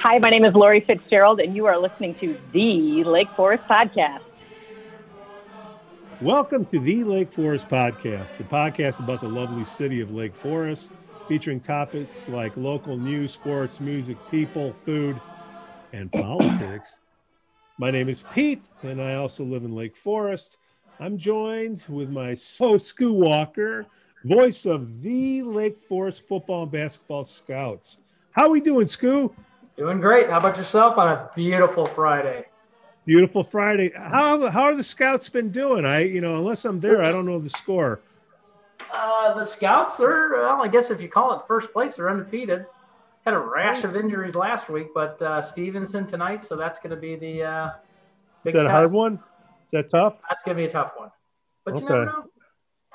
Hi, my name is Lori Fitzgerald, and you are listening to the Lake Forest Podcast. Welcome to the Lake Forest Podcast, the podcast about the lovely city of Lake Forest, featuring topics like local news, sports, music, people, food, and politics. My name is Pete, and I also live in Lake Forest. I'm joined with my host, Scoo Walker, voice of the Lake Forest football and basketball scouts. How are we doing, Scoo? Doing great. How about yourself on a beautiful Friday? Beautiful Friday. How how are the scouts been doing? I you know unless I'm there, I don't know the score. Uh, the scouts, they're well, I guess if you call it first place, they're undefeated. Had a rash of injuries last week, but uh, Stevenson tonight, so that's going to be the uh, big. Is that hard one? Is that tough? That's going to be a tough one. But okay. you never know.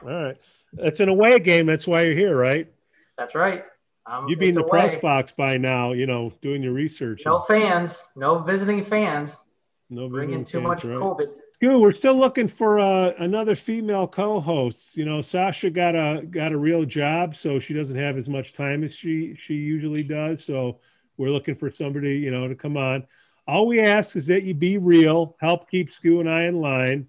All right, it's an away game. That's why you're here, right? That's right. Um, You'd be in the press box by now, you know, doing your research. No fans, no visiting fans. No bringing too much right. COVID. Good. We're still looking for uh, another female co-host. You know, Sasha got a got a real job, so she doesn't have as much time as she she usually does. So we're looking for somebody, you know, to come on. All we ask is that you be real, help keep Scoo and I in line,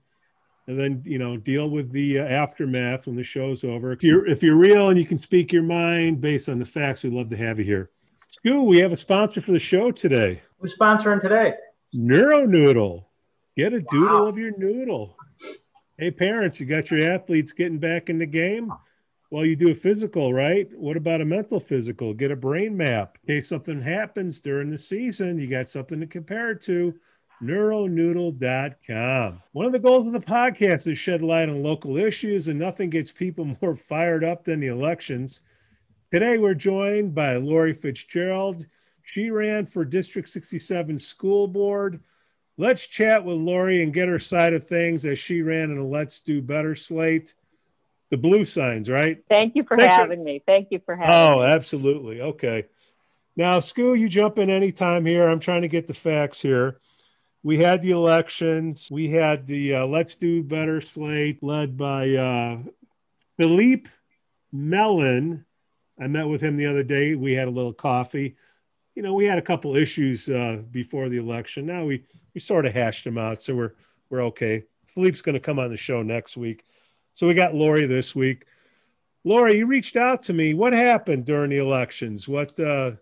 and then you know deal with the uh, aftermath when the show's over. If you're if you're real and you can speak your mind based on the facts, we'd love to have you here. Scoo, we have a sponsor for the show today. Who's sponsoring today? Neuro Noodle. Get a doodle wow. of your noodle. Hey, parents, you got your athletes getting back in the game? Well, you do a physical, right? What about a mental physical? Get a brain map. In case something happens during the season, you got something to compare it to. Neuronoodle.com. One of the goals of the podcast is shed light on local issues, and nothing gets people more fired up than the elections. Today, we're joined by Lori Fitzgerald. She ran for District 67 School Board. Let's chat with Lori and get her side of things as she ran in a Let's Do Better slate. The blue signs, right? Thank you for Thanks having for... me. Thank you for having oh, me. Oh, absolutely. Okay. Now, Scoo, you jump in anytime here. I'm trying to get the facts here. We had the elections. We had the uh, Let's Do Better slate led by uh, Philippe Mellon. I met with him the other day. We had a little coffee you know, we had a couple issues uh, before the election. Now we we sort of hashed them out, so we're we're okay. Philippe's going to come on the show next week, so we got Lori this week. Lori, you reached out to me. What happened during the elections? What uh,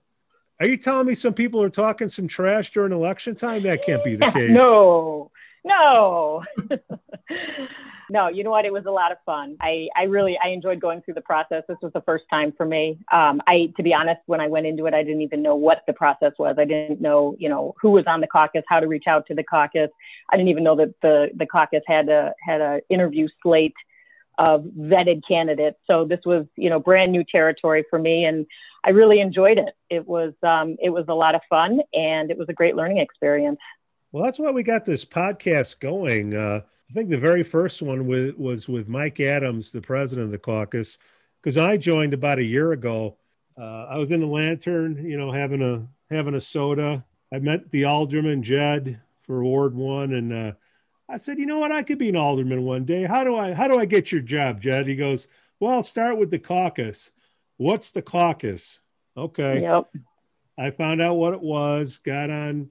are you telling me? Some people are talking some trash during election time. That can't be the case. no, no. no, you know what? It was a lot of fun. I, I really, I enjoyed going through the process. This was the first time for me. Um, I, to be honest, when I went into it, I didn't even know what the process was. I didn't know, you know, who was on the caucus, how to reach out to the caucus. I didn't even know that the, the caucus had a, had a interview slate of vetted candidates. So this was, you know, brand new territory for me. And I really enjoyed it. It was, um, it was a lot of fun and it was a great learning experience. Well, that's why we got this podcast going. Uh, I think the very first one was, was with Mike Adams, the president of the caucus, because I joined about a year ago. Uh, I was in the lantern, you know, having a having a soda. I met the alderman Jed for Ward One, and uh, I said, you know what, I could be an alderman one day. How do I how do I get your job, Jed? He goes, well, start with the caucus. What's the caucus? Okay. Yep. I found out what it was. Got on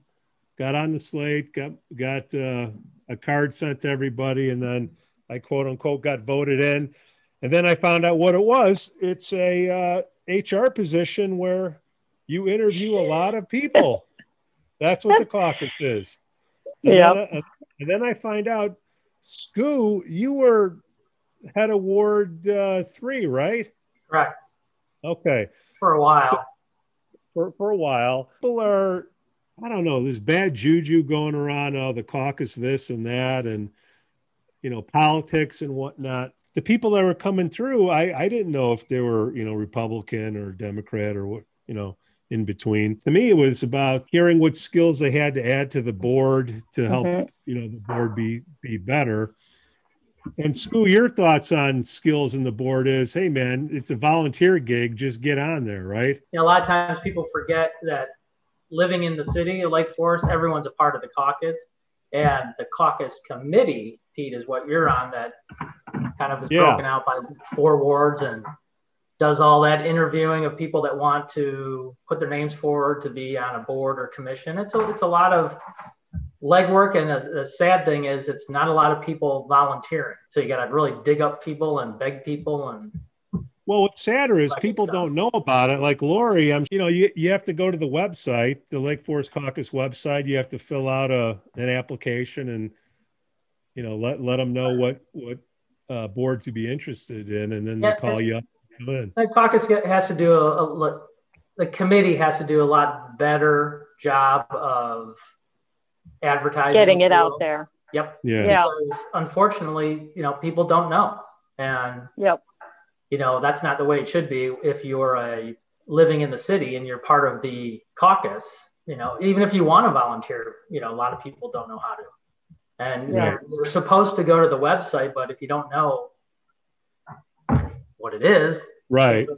got on the slate. Got got. Uh, a card sent to everybody, and then I quote unquote got voted in. And then I found out what it was. It's a uh, HR position where you interview a lot of people. That's what the caucus is. Yeah. And, and, then I find out, Scoo, you were head of Ward uh, three, right? Correct. Okay. For a while. So, for, for a while. People are I don't know, there's bad juju going around, oh, the caucus, this and that, and you know, politics and whatnot. The people that were coming through, I, I didn't know if they were, you know, Republican or Democrat or what, you know, in between. To me, it was about hearing what skills they had to add to the board to help, mm-hmm. you know, the board be be better. And Scoo, your thoughts on skills in the board is, hey man, it's a volunteer gig, just get on there, right? Yeah, a lot of times people forget that living in the city of Lake Forest, everyone's a part of the caucus. And the caucus committee, Pete, is what you're on that kind of is yeah. broken out by four wards and does all that interviewing of people that want to put their names forward to be on a board or commission. It's a, it's a lot of legwork. And the, the sad thing is, it's not a lot of people volunteering. So you got to really dig up people and beg people and well, what's sadder is people don't know about it. Like Lori, I'm, you know, you, you have to go to the website, the Lake Forest Caucus website. You have to fill out a an application and, you know, let let them know what what uh, board to be interested in, and then yeah, they call you up. The caucus has to do a, a, the committee has to do a lot better job of advertising, getting it out there. Yep. Yeah. Because unfortunately, you know, people don't know, and yep you know that's not the way it should be if you're a living in the city and you're part of the caucus you know even if you want to volunteer you know a lot of people don't know how to and yeah. you're, you're supposed to go to the website but if you don't know what it is right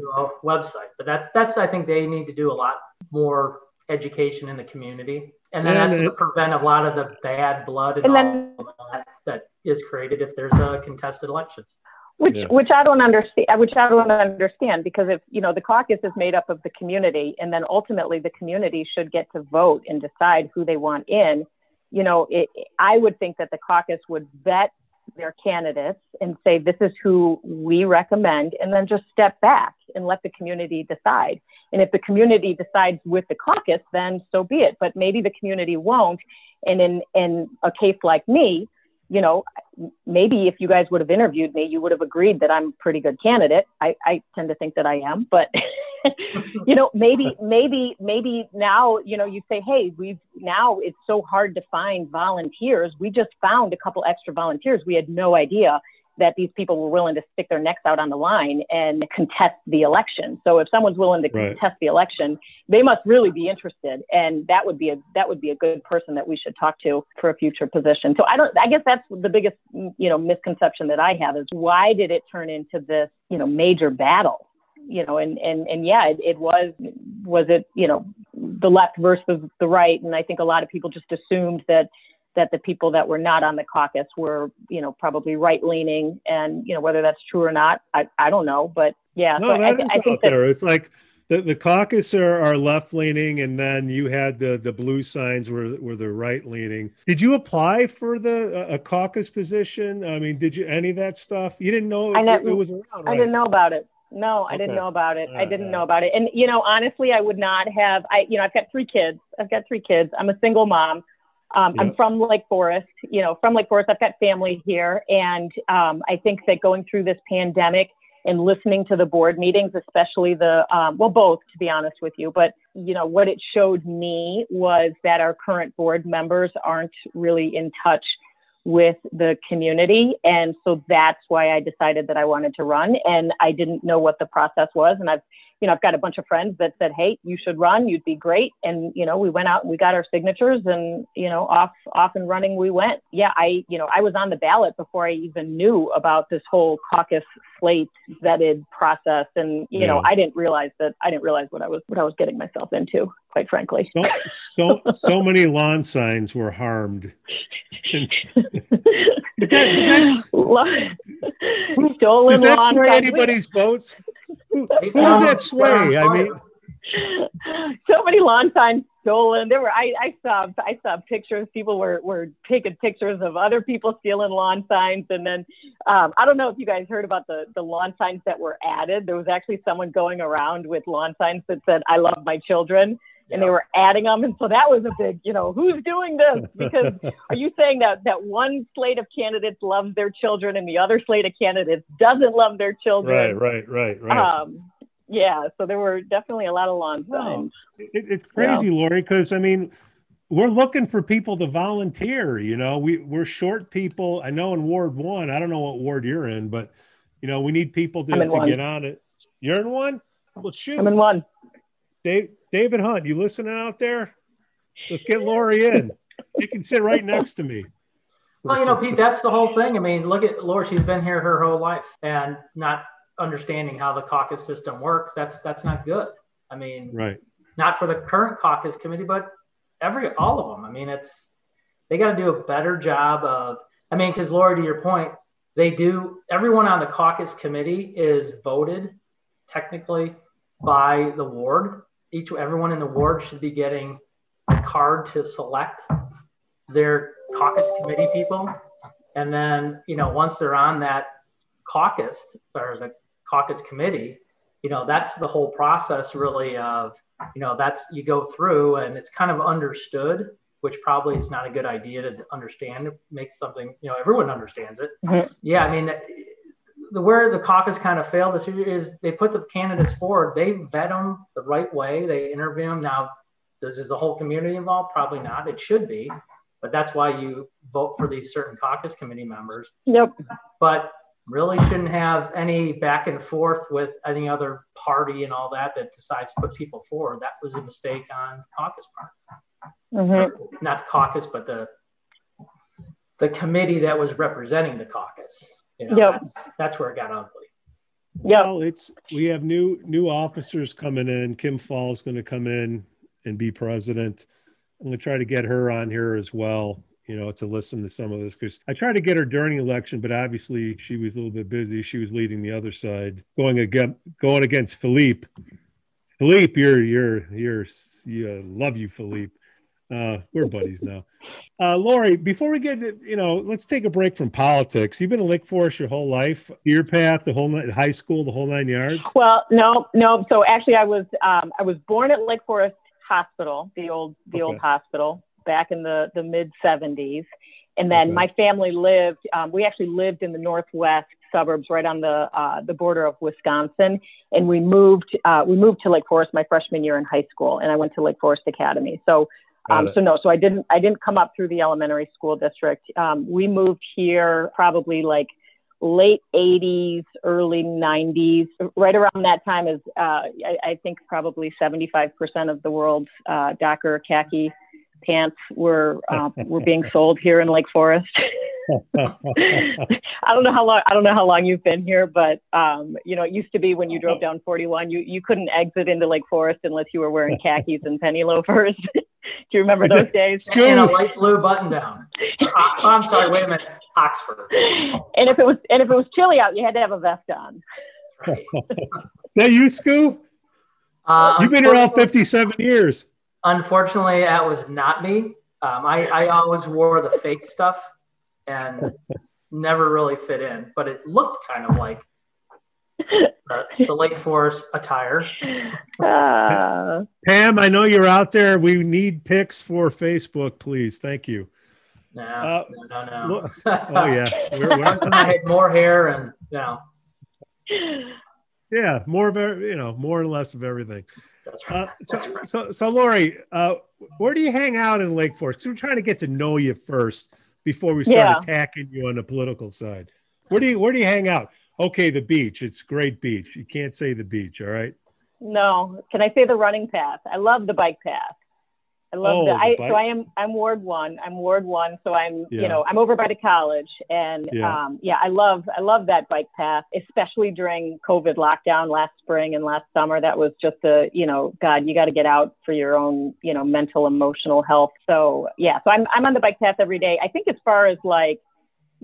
website but that's that's i think they need to do a lot more education in the community. And then and that's mm-hmm. going to prevent a lot of the bad blood and, and then, that, that is created if there's a contested elections. Which yeah. which I don't understand uh, which I don't understand because if you know the caucus is made up of the community and then ultimately the community should get to vote and decide who they want in you know it, I would think that the caucus would vet their candidates and say this is who we recommend and then just step back and let the community decide. And if the community decides with the caucus then so be it. But maybe the community won't. And in in a case like me you know, maybe if you guys would have interviewed me, you would have agreed that I'm a pretty good candidate. I, I tend to think that I am, but you know, maybe, maybe, maybe now, you know, you say, Hey, we've now it's so hard to find volunteers. We just found a couple extra volunteers. We had no idea that these people were willing to stick their necks out on the line and contest the election. So if someone's willing to right. contest the election, they must really be interested, and that would be a that would be a good person that we should talk to for a future position. So I don't. I guess that's the biggest you know misconception that I have is why did it turn into this you know major battle? You know, and and and yeah, it, it was was it you know the left versus the right, and I think a lot of people just assumed that that the people that were not on the caucus were, you know, probably right leaning. And, you know, whether that's true or not, I, I don't know. But yeah, no, so I, I, think that, there. It's like the, the caucus are, are left leaning, and then you had the, the blue signs were, were the right leaning. Did you apply for the a caucus position? I mean, did you any of that stuff? You didn't know it, it was around. Right? I didn't know about it. No, I didn't know about it. Uh, I didn't know about it. And you know, honestly, I would not have. I, you know, I've got three kids. I've got three kids. I'm a single mom. Um, I'm from Lake Forest, you know, from Lake Forest. I've got family here. And um, I think that going through this pandemic and listening to the board meetings, especially the, um, well, both, to be honest with you, but, you know, what it showed me was that our current board members aren't really in touch with the community. And so that's why I decided that I wanted to run. And I didn't know what the process was. And I've you know, I've got a bunch of friends that said, "Hey, you should run. You'd be great." And you know, we went out and we got our signatures, and you know, off off and running we went. Yeah, I you know, I was on the ballot before I even knew about this whole caucus slate vetted process, and you yeah. know, I didn't realize that I didn't realize what I was what I was getting myself into. Quite frankly, so so, so many lawn signs were harmed. is that, is that, Stolen does that sway anybody's votes? Who, who does that sway? I mean, so many lawn signs stolen. There were I, I saw I saw pictures. People were were taking pictures of other people stealing lawn signs, and then um, I don't know if you guys heard about the the lawn signs that were added. There was actually someone going around with lawn signs that said "I love my children." And they were adding them. And so that was a big, you know, who's doing this? Because are you saying that that one slate of candidates loves their children and the other slate of candidates doesn't love their children? Right, right, right, right. Um, yeah, so there were definitely a lot of lawn signs. It, it's crazy, yeah. Lori, because I mean, we're looking for people to volunteer. You know, we we're short people. I know in Ward One, I don't know what ward you're in, but you know, we need people to, to get on it. You're in one. Well, shoot. I'm in one. Dave, David Hunt, you listening out there? Let's get Lori in. He can sit right next to me. Well, you know, Pete, that's the whole thing. I mean, look at Lori; she's been here her whole life and not understanding how the caucus system works. That's that's not good. I mean, right? Not for the current caucus committee, but every all of them. I mean, it's they got to do a better job of. I mean, because Lori, to your point, they do. Everyone on the caucus committee is voted technically by the ward. Each everyone in the ward should be getting a card to select their caucus committee people. And then, you know, once they're on that caucus or the caucus committee, you know, that's the whole process really of, you know, that's you go through and it's kind of understood, which probably is not a good idea to understand. It makes something, you know, everyone understands it. Mm-hmm. Yeah, I mean, the where the caucus kind of failed this year is they put the candidates forward, they vet them the right way, they interview them. Now, does is the whole community involved? Probably not. It should be, but that's why you vote for these certain caucus committee members. Yep. But really shouldn't have any back and forth with any other party and all that that decides to put people forward. That was a mistake on the caucus part. Mm-hmm. Not the caucus, but the the committee that was representing the caucus. You know, yep. that's, that's where it got ugly. Yeah, well, it's we have new new officers coming in. Kim Fall is going to come in and be president. I'm going to try to get her on here as well you know, to listen to some of this because I tried to get her during the election, but obviously she was a little bit busy. She was leading the other side, going against going against Philippe. Philippe, you're you're you're you love you, Philippe. Uh, we're buddies now. Uh, Lori, before we get, you know, let's take a break from politics. You've been in Lake Forest your whole life, your path, the whole high school, the whole nine yards. Well, no, no. So actually, I was um, I was born at Lake Forest Hospital, the old the okay. old hospital back in the, the mid 70s. And then okay. my family lived, um, we actually lived in the northwest suburbs right on the, uh, the border of Wisconsin. And we moved, uh, we moved to Lake Forest my freshman year in high school and I went to Lake Forest Academy. So, um, so no, so I didn't, I didn't come up through the elementary school district. Um, we moved here probably like late 80s, early 90s. Right around that time is, uh, I, I, think probably 75% of the world's uh, Docker khaki pants were uh, were being sold here in Lake Forest. I don't know how long I don't know how long you've been here, but um, you know, it used to be when you drove down 41, you you couldn't exit into Lake Forest unless you were wearing khakis and penny loafers. Do you remember those days? And a light blue button down. Uh, I'm sorry, wait a minute, Oxford. And if it was and if it was chilly out, you had to have a vest on. Right. Is that you, Scoo? Uh, You've been here all 57 years. Unfortunately, that was not me. Um, I, I always wore the fake stuff and never really fit in, but it looked kind of like the, the Lake Forest attire. Uh, Pam, I know you're out there. We need pics for Facebook, please. Thank you. No, uh, no, no, no. oh yeah, we're, we're... I had more hair and you know. Yeah, more of you know, more and less of everything. That's right. Uh, so, That's right. so, so, Lori, uh, where do you hang out in Lake Forest? So we're trying to get to know you first before we start yeah. attacking you on the political side. Where do you Where do you hang out? Okay, the beach. It's great beach. You can't say the beach. All right. No. Can I say the running path? I love the bike path. I love oh, the, I, so I am, I'm Ward one. I'm Ward one. So I'm, yeah. you know, I'm over by the college and, yeah. um, yeah, I love, I love that bike path, especially during COVID lockdown last spring and last summer. That was just a, you know, God, you got to get out for your own, you know, mental, emotional health. So yeah, so I'm, I'm on the bike path every day. I think as far as like,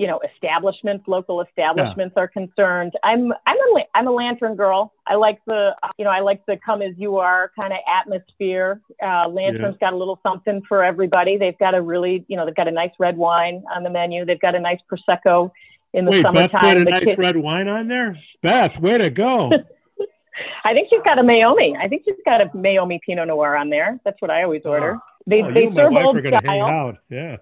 you know establishments local establishments yeah. are concerned i'm i'm a i'm a lantern girl i like the you know i like the come as you are kind of atmosphere uh, lantern's yeah. got a little something for everybody they've got a really you know they've got a nice red wine on the menu they've got a nice prosecco in the Wait, summertime Beth put a nice red wine on there beth way to go I think she's got a Meiomi. I think she's got a Meiomi Pinot Noir on there. That's what I always order. Oh. They oh, they serve old style. Yeah.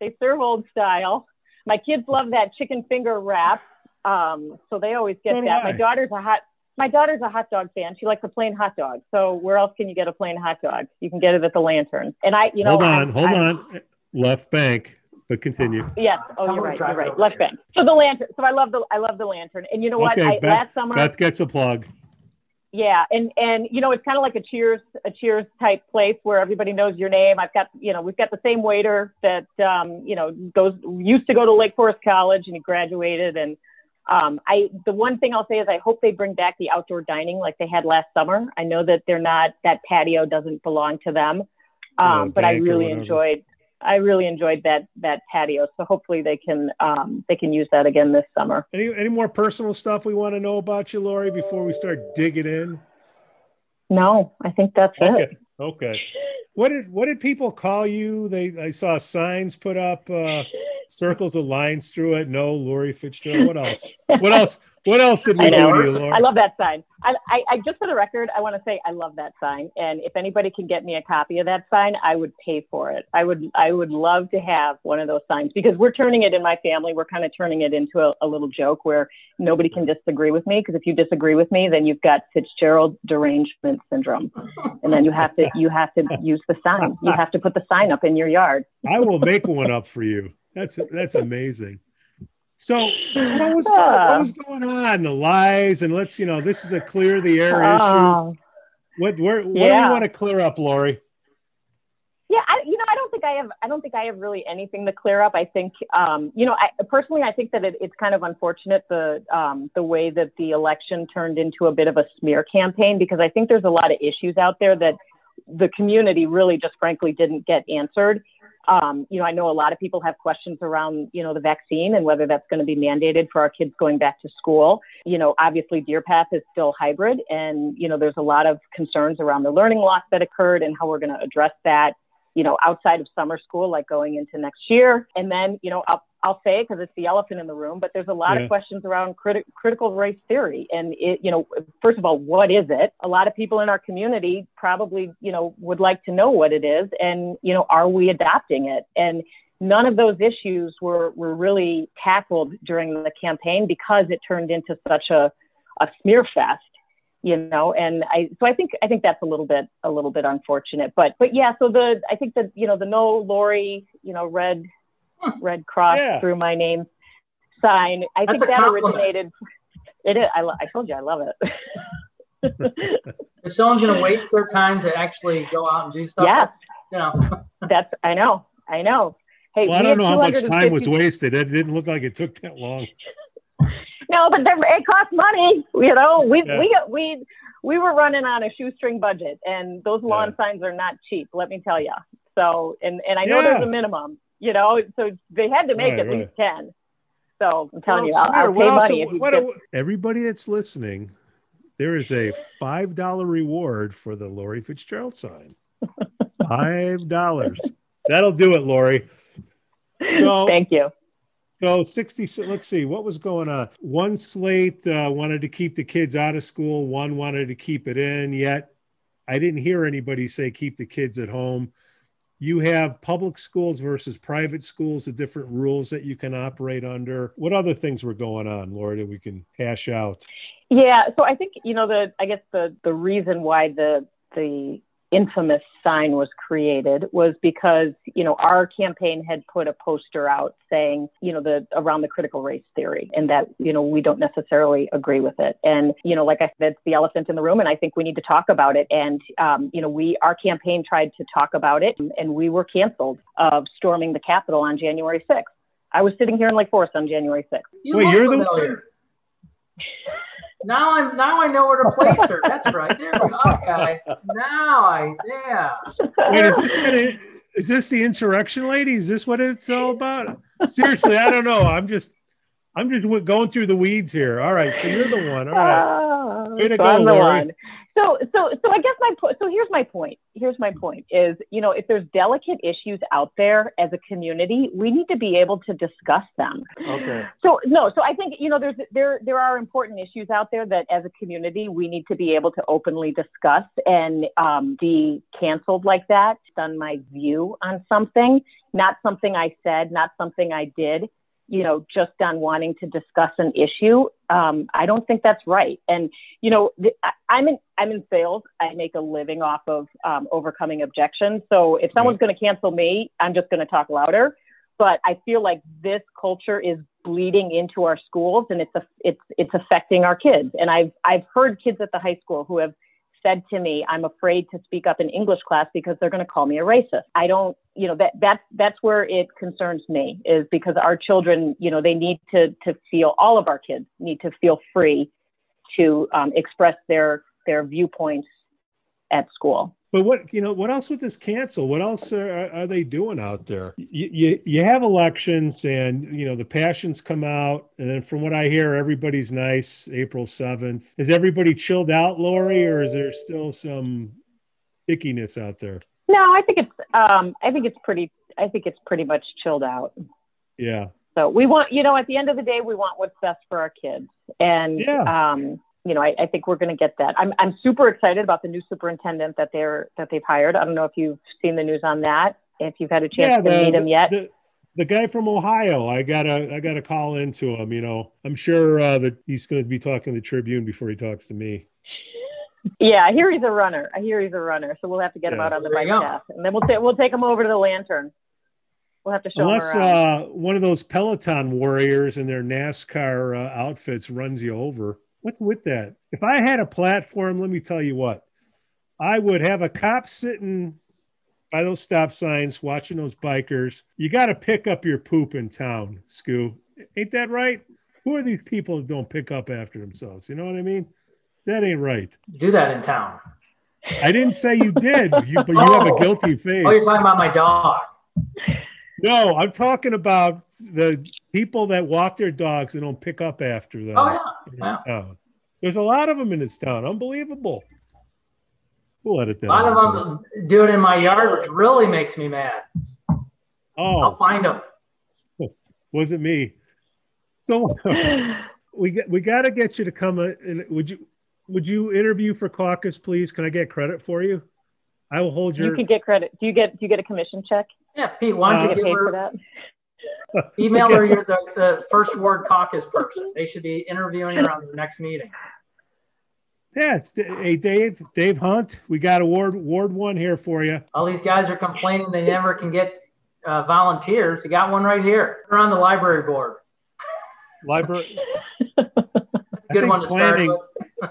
They serve old style. My kids love that chicken finger wrap, um, so they always get so that. My daughter's a hot my daughter's a hot dog fan. She likes a plain hot dog. So where else can you get a plain hot dog? You can get it at the Lantern. And I, you know, hold on, I, hold I, on. Left bank, but continue. Yes. Oh, you're right. You're right. Left bank. So the Lantern. So I love the I love the Lantern. And you know what? Okay, I, Beth, last summer. Beth gets a plug yeah and and you know it's kind of like a cheers a cheers type place where everybody knows your name. I've got you know we've got the same waiter that um you know goes used to go to lake forest college and he graduated. And um i the one thing i'll say is i hope they bring back the outdoor dining like they had last summer. I know that they're not that patio doesn't belong to them um but i really enjoyed I really enjoyed that that patio. So hopefully they can um, they can use that again this summer. Any any more personal stuff we want to know about you, Lori, before we start digging in? No, I think that's okay. it. Okay. What did what did people call you? They I saw signs put up, uh, circles with lines through it. No, Lori Fitzgerald. What else? What else? What else did we I do to you, Lori? I love that sign. I, I, I just for the record, I want to say I love that sign. And if anybody can get me a copy of that sign, I would pay for it. I would I would love to have one of those signs because we're turning it in my family. We're kind of turning it into a, a little joke where nobody can disagree with me because if you disagree with me, then you've got Fitzgerald derangement syndrome, and then you have to you have to use the sign. You have to put the sign up in your yard. I will make one up for you. That's that's amazing. So, so what, was, what was going on? The lies, and let's you know, this is a clear the air issue. What where what do Yeah. you want to clear up, Lori? Yeah, I, you know, I don't think I have. I don't think I have really anything to clear up. I think, um, you know, I, personally, I think that it, it's kind of unfortunate the um, the way that the election turned into a bit of a smear campaign because I think there's a lot of issues out there that the community really just frankly didn't get answered. Um, you know, I know a lot of people have questions around, you know, the vaccine and whether that's going to be mandated for our kids going back to school. You know, obviously Deer Path is still hybrid and, you know, there's a lot of concerns around the learning loss that occurred and how we're going to address that, you know, outside of summer school, like going into next year. And then, you know, I'll, I'll say because it's the elephant in the room, but there's a lot Yeah. of questions around criti- critical race theory. And it, you know, first of all, what is it? A lot of people in our community probably, you know, would like to know what it is, and you know, are we adopting it? And none of those issues were were really tackled during the campaign because it turned into such a a smear fest you know and i so i think i think that's a little bit a little bit unfortunate but but yeah so the i think that you know the no lori you know red red cross Yeah. through my name sign i That's think a that compliment. originated it is I, lo- I told you i love it If someone's going to waste their time to actually go out and do stuff, yes you know, that's i know i know hey Well, I don't know how much time was wasted. It didn't look like it took that long. No, but there, it costs money. You know, we Yeah. we we we were running on a shoestring budget, and those lawn signs are not cheap. Let me tell you. So, and and I know Yeah. there's a minimum. You know, so they had to make Right, at right. least ten. So I'm telling Well, you, I'll, I'll pay money if you what- get. everybody that's listening, there is a five dollar reward for the Lori Fitzgerald sign. Five dollars. That'll do it, Lori. So- Thank you. So 60, let's see, what was going on? One slate uh, wanted to keep the kids out of school, one wanted to keep it in, yet I didn't hear anybody say keep the kids at home. You have public schools versus private schools, the different rules that you can operate under. What other things were going on, Laura, that we can hash out? Yeah, so I think you know the I guess the the reason why the the infamous sign was created was because you know our campaign had put a poster out saying you know the around the critical race theory and that you know we don't necessarily agree with it and you know like I said it's the elephant in the room and I think we need to talk about it and um, you know we our campaign tried to talk about it and we were canceled of storming the Capitol on January 6th. I was sitting here in Lake Forest on January 6th. you wait you're the familiar. Now I'm now I know where to place her. That's right. There we go. Okay. Now I yeah. Wait, is this the, is this the insurrection lady? Is this what it's all about? Seriously, I don't know. I'm just I'm just going through the weeds here. All right, so you're the one. All right. Oh, Way to so go, I'm the Lori. So, so, so I guess my. So here's my point. Here's my point: is you know, if there's delicate issues out there as a community, we need to be able to discuss them. Okay. So no, so I think you know, there's there there are important issues out there that as a community we need to be able to openly discuss and um, be canceled like that. On my view on something, not something I said, not something I did you know, just on wanting to discuss an issue. Um, I don't think that's right. And you know, the, I, I'm in I'm in sales. I make a living off of um, overcoming objections. So if someone's going to cancel me, I'm just going to talk louder. But I feel like this culture is bleeding into our schools, and it's a, it's it's affecting our kids. And I've I've heard kids at the high school who have said to me, I'm afraid to speak up in English class because they're going to call me a racist. I don't, you know, that that's that's where it concerns me is because our children, you know, they need to to feel all of our kids need to feel free to um, express their their viewpoints at school. But what you know, what else with this cancel? What else are, are they doing out there? You, you you have elections, and you know the passions come out, and then from what I hear, everybody's nice. April seventh, is everybody chilled out, Lori, or is there still some ickiness out there? No, I think it's um, I think it's pretty. I think it's pretty much chilled out. Yeah. So we want, you know, at the end of the day, we want what's best for our kids, and Yeah. um, you know, I, I think we're going to get that. I'm I'm super excited about the new superintendent that they're that they've hired. I don't know if you've seen the news on that. If you've had a chance to meet him yet. The, the guy from Ohio, I gotta I gotta call into him. You know, I'm sure uh, that he's going to be talking to the Tribune before he talks to me. Yeah, I hear he's a runner. I hear he's a runner. So we'll have to get him out on the There bike path, and then we'll ta- we'll take him over to the lantern. We'll have to show Unless him around. uh, one of those Peloton warriors in their NASCAR uh, outfits runs you over. What's with that? If I had a platform, let me tell you what, I would have a cop sitting by those stop signs watching those bikers. You got to pick up your poop in town, Scoo. Ain't that right? Who are these people that don't pick up after themselves? You know what I mean? That ain't right. Do that in town. I didn't say you did, you, but you have a Oh. guilty face. Oh, you're talking about my dog. No, I'm talking about the people that walk their dogs and don't pick up after them. Oh yeah. in yeah. town. There's a lot of them in this town. Unbelievable. We'll edit that. A lot out. of them do it in my yard, which really makes me mad. Oh, I'll find them. Was it me. So we got, we got to get you to come. uh, And would you would you interview for caucus, please? Can I get credit for you? I will hold you your. can get credit. Do you get do you get a commission check? Yeah, Pete, why don't you give get paid for her that? email her you're the, the first ward caucus person. They should be interviewing her on their next meeting. Yeah, it's hey Dave, Dave Hunt. We got a ward Ward One here for you. All these guys are complaining they never can get uh, volunteers. You got one right here. They're on the library board. Library. Good one to start with.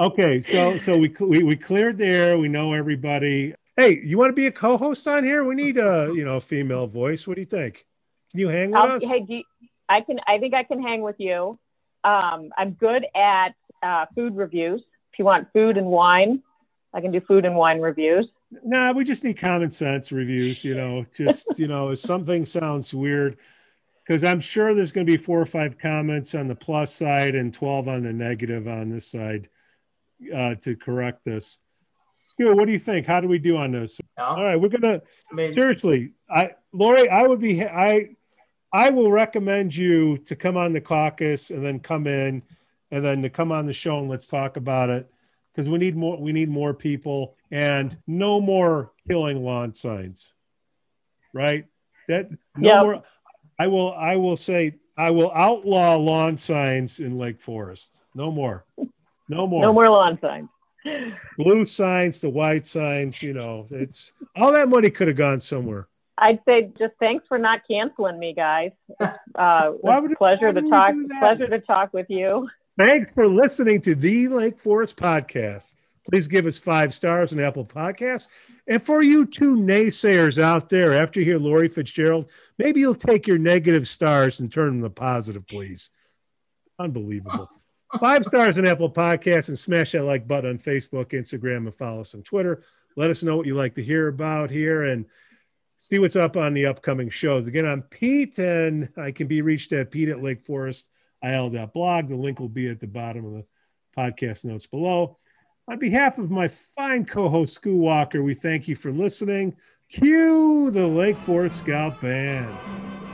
Okay, so so we we we cleared there. We know everybody. Hey, you want to be a co-host on here? We need a you know a female voice. What do you think? Can you hang with I'll, us? hey, you, I can. I think I can hang with you. Um, I'm good at uh, food reviews. If you want food and wine, I can do food and wine reviews. Nah, we just need common sense reviews. You know, just you know, if something sounds weird, because I'm sure there's going to be four or five comments on the plus side and twelve on the negative on this side uh, to correct this. Stu, what do you think? How do we do on this? You know? All right, we're gonna I mean, seriously i lori i would be i i will recommend you to come on the caucus and then come in and then to come on the show and let's talk about it because we need more we need more people and no more killing lawn signs right that no Yep. more i will i will say i will outlaw lawn signs in lake forest no more no more No more lawn signs. Blue signs to white signs you know it's all that money could have gone somewhere I'd say just thanks for not canceling me, guys. Uh, Why it would was pleasure why to talk. Pleasure to talk with you. Thanks for listening to the Lake Forest Podcast. Please give us five stars on Apple Podcasts. And for you two naysayers out there, after you hear Lori Fitzgerald, maybe you'll take your negative stars and turn them to positive, please. Unbelievable. Five stars on Apple Podcasts and smash that like button on Facebook, Instagram, and follow us on Twitter. Let us know what you like to hear about here and see what's up on the upcoming shows. Again, I'm Pete, and I can be reached at Pete at Lake Forest il.blog. The link will be at the bottom of the podcast notes below. On behalf of my fine co-host Scoo Walker, we thank you for listening. Cue the Lake Forest Scout Band.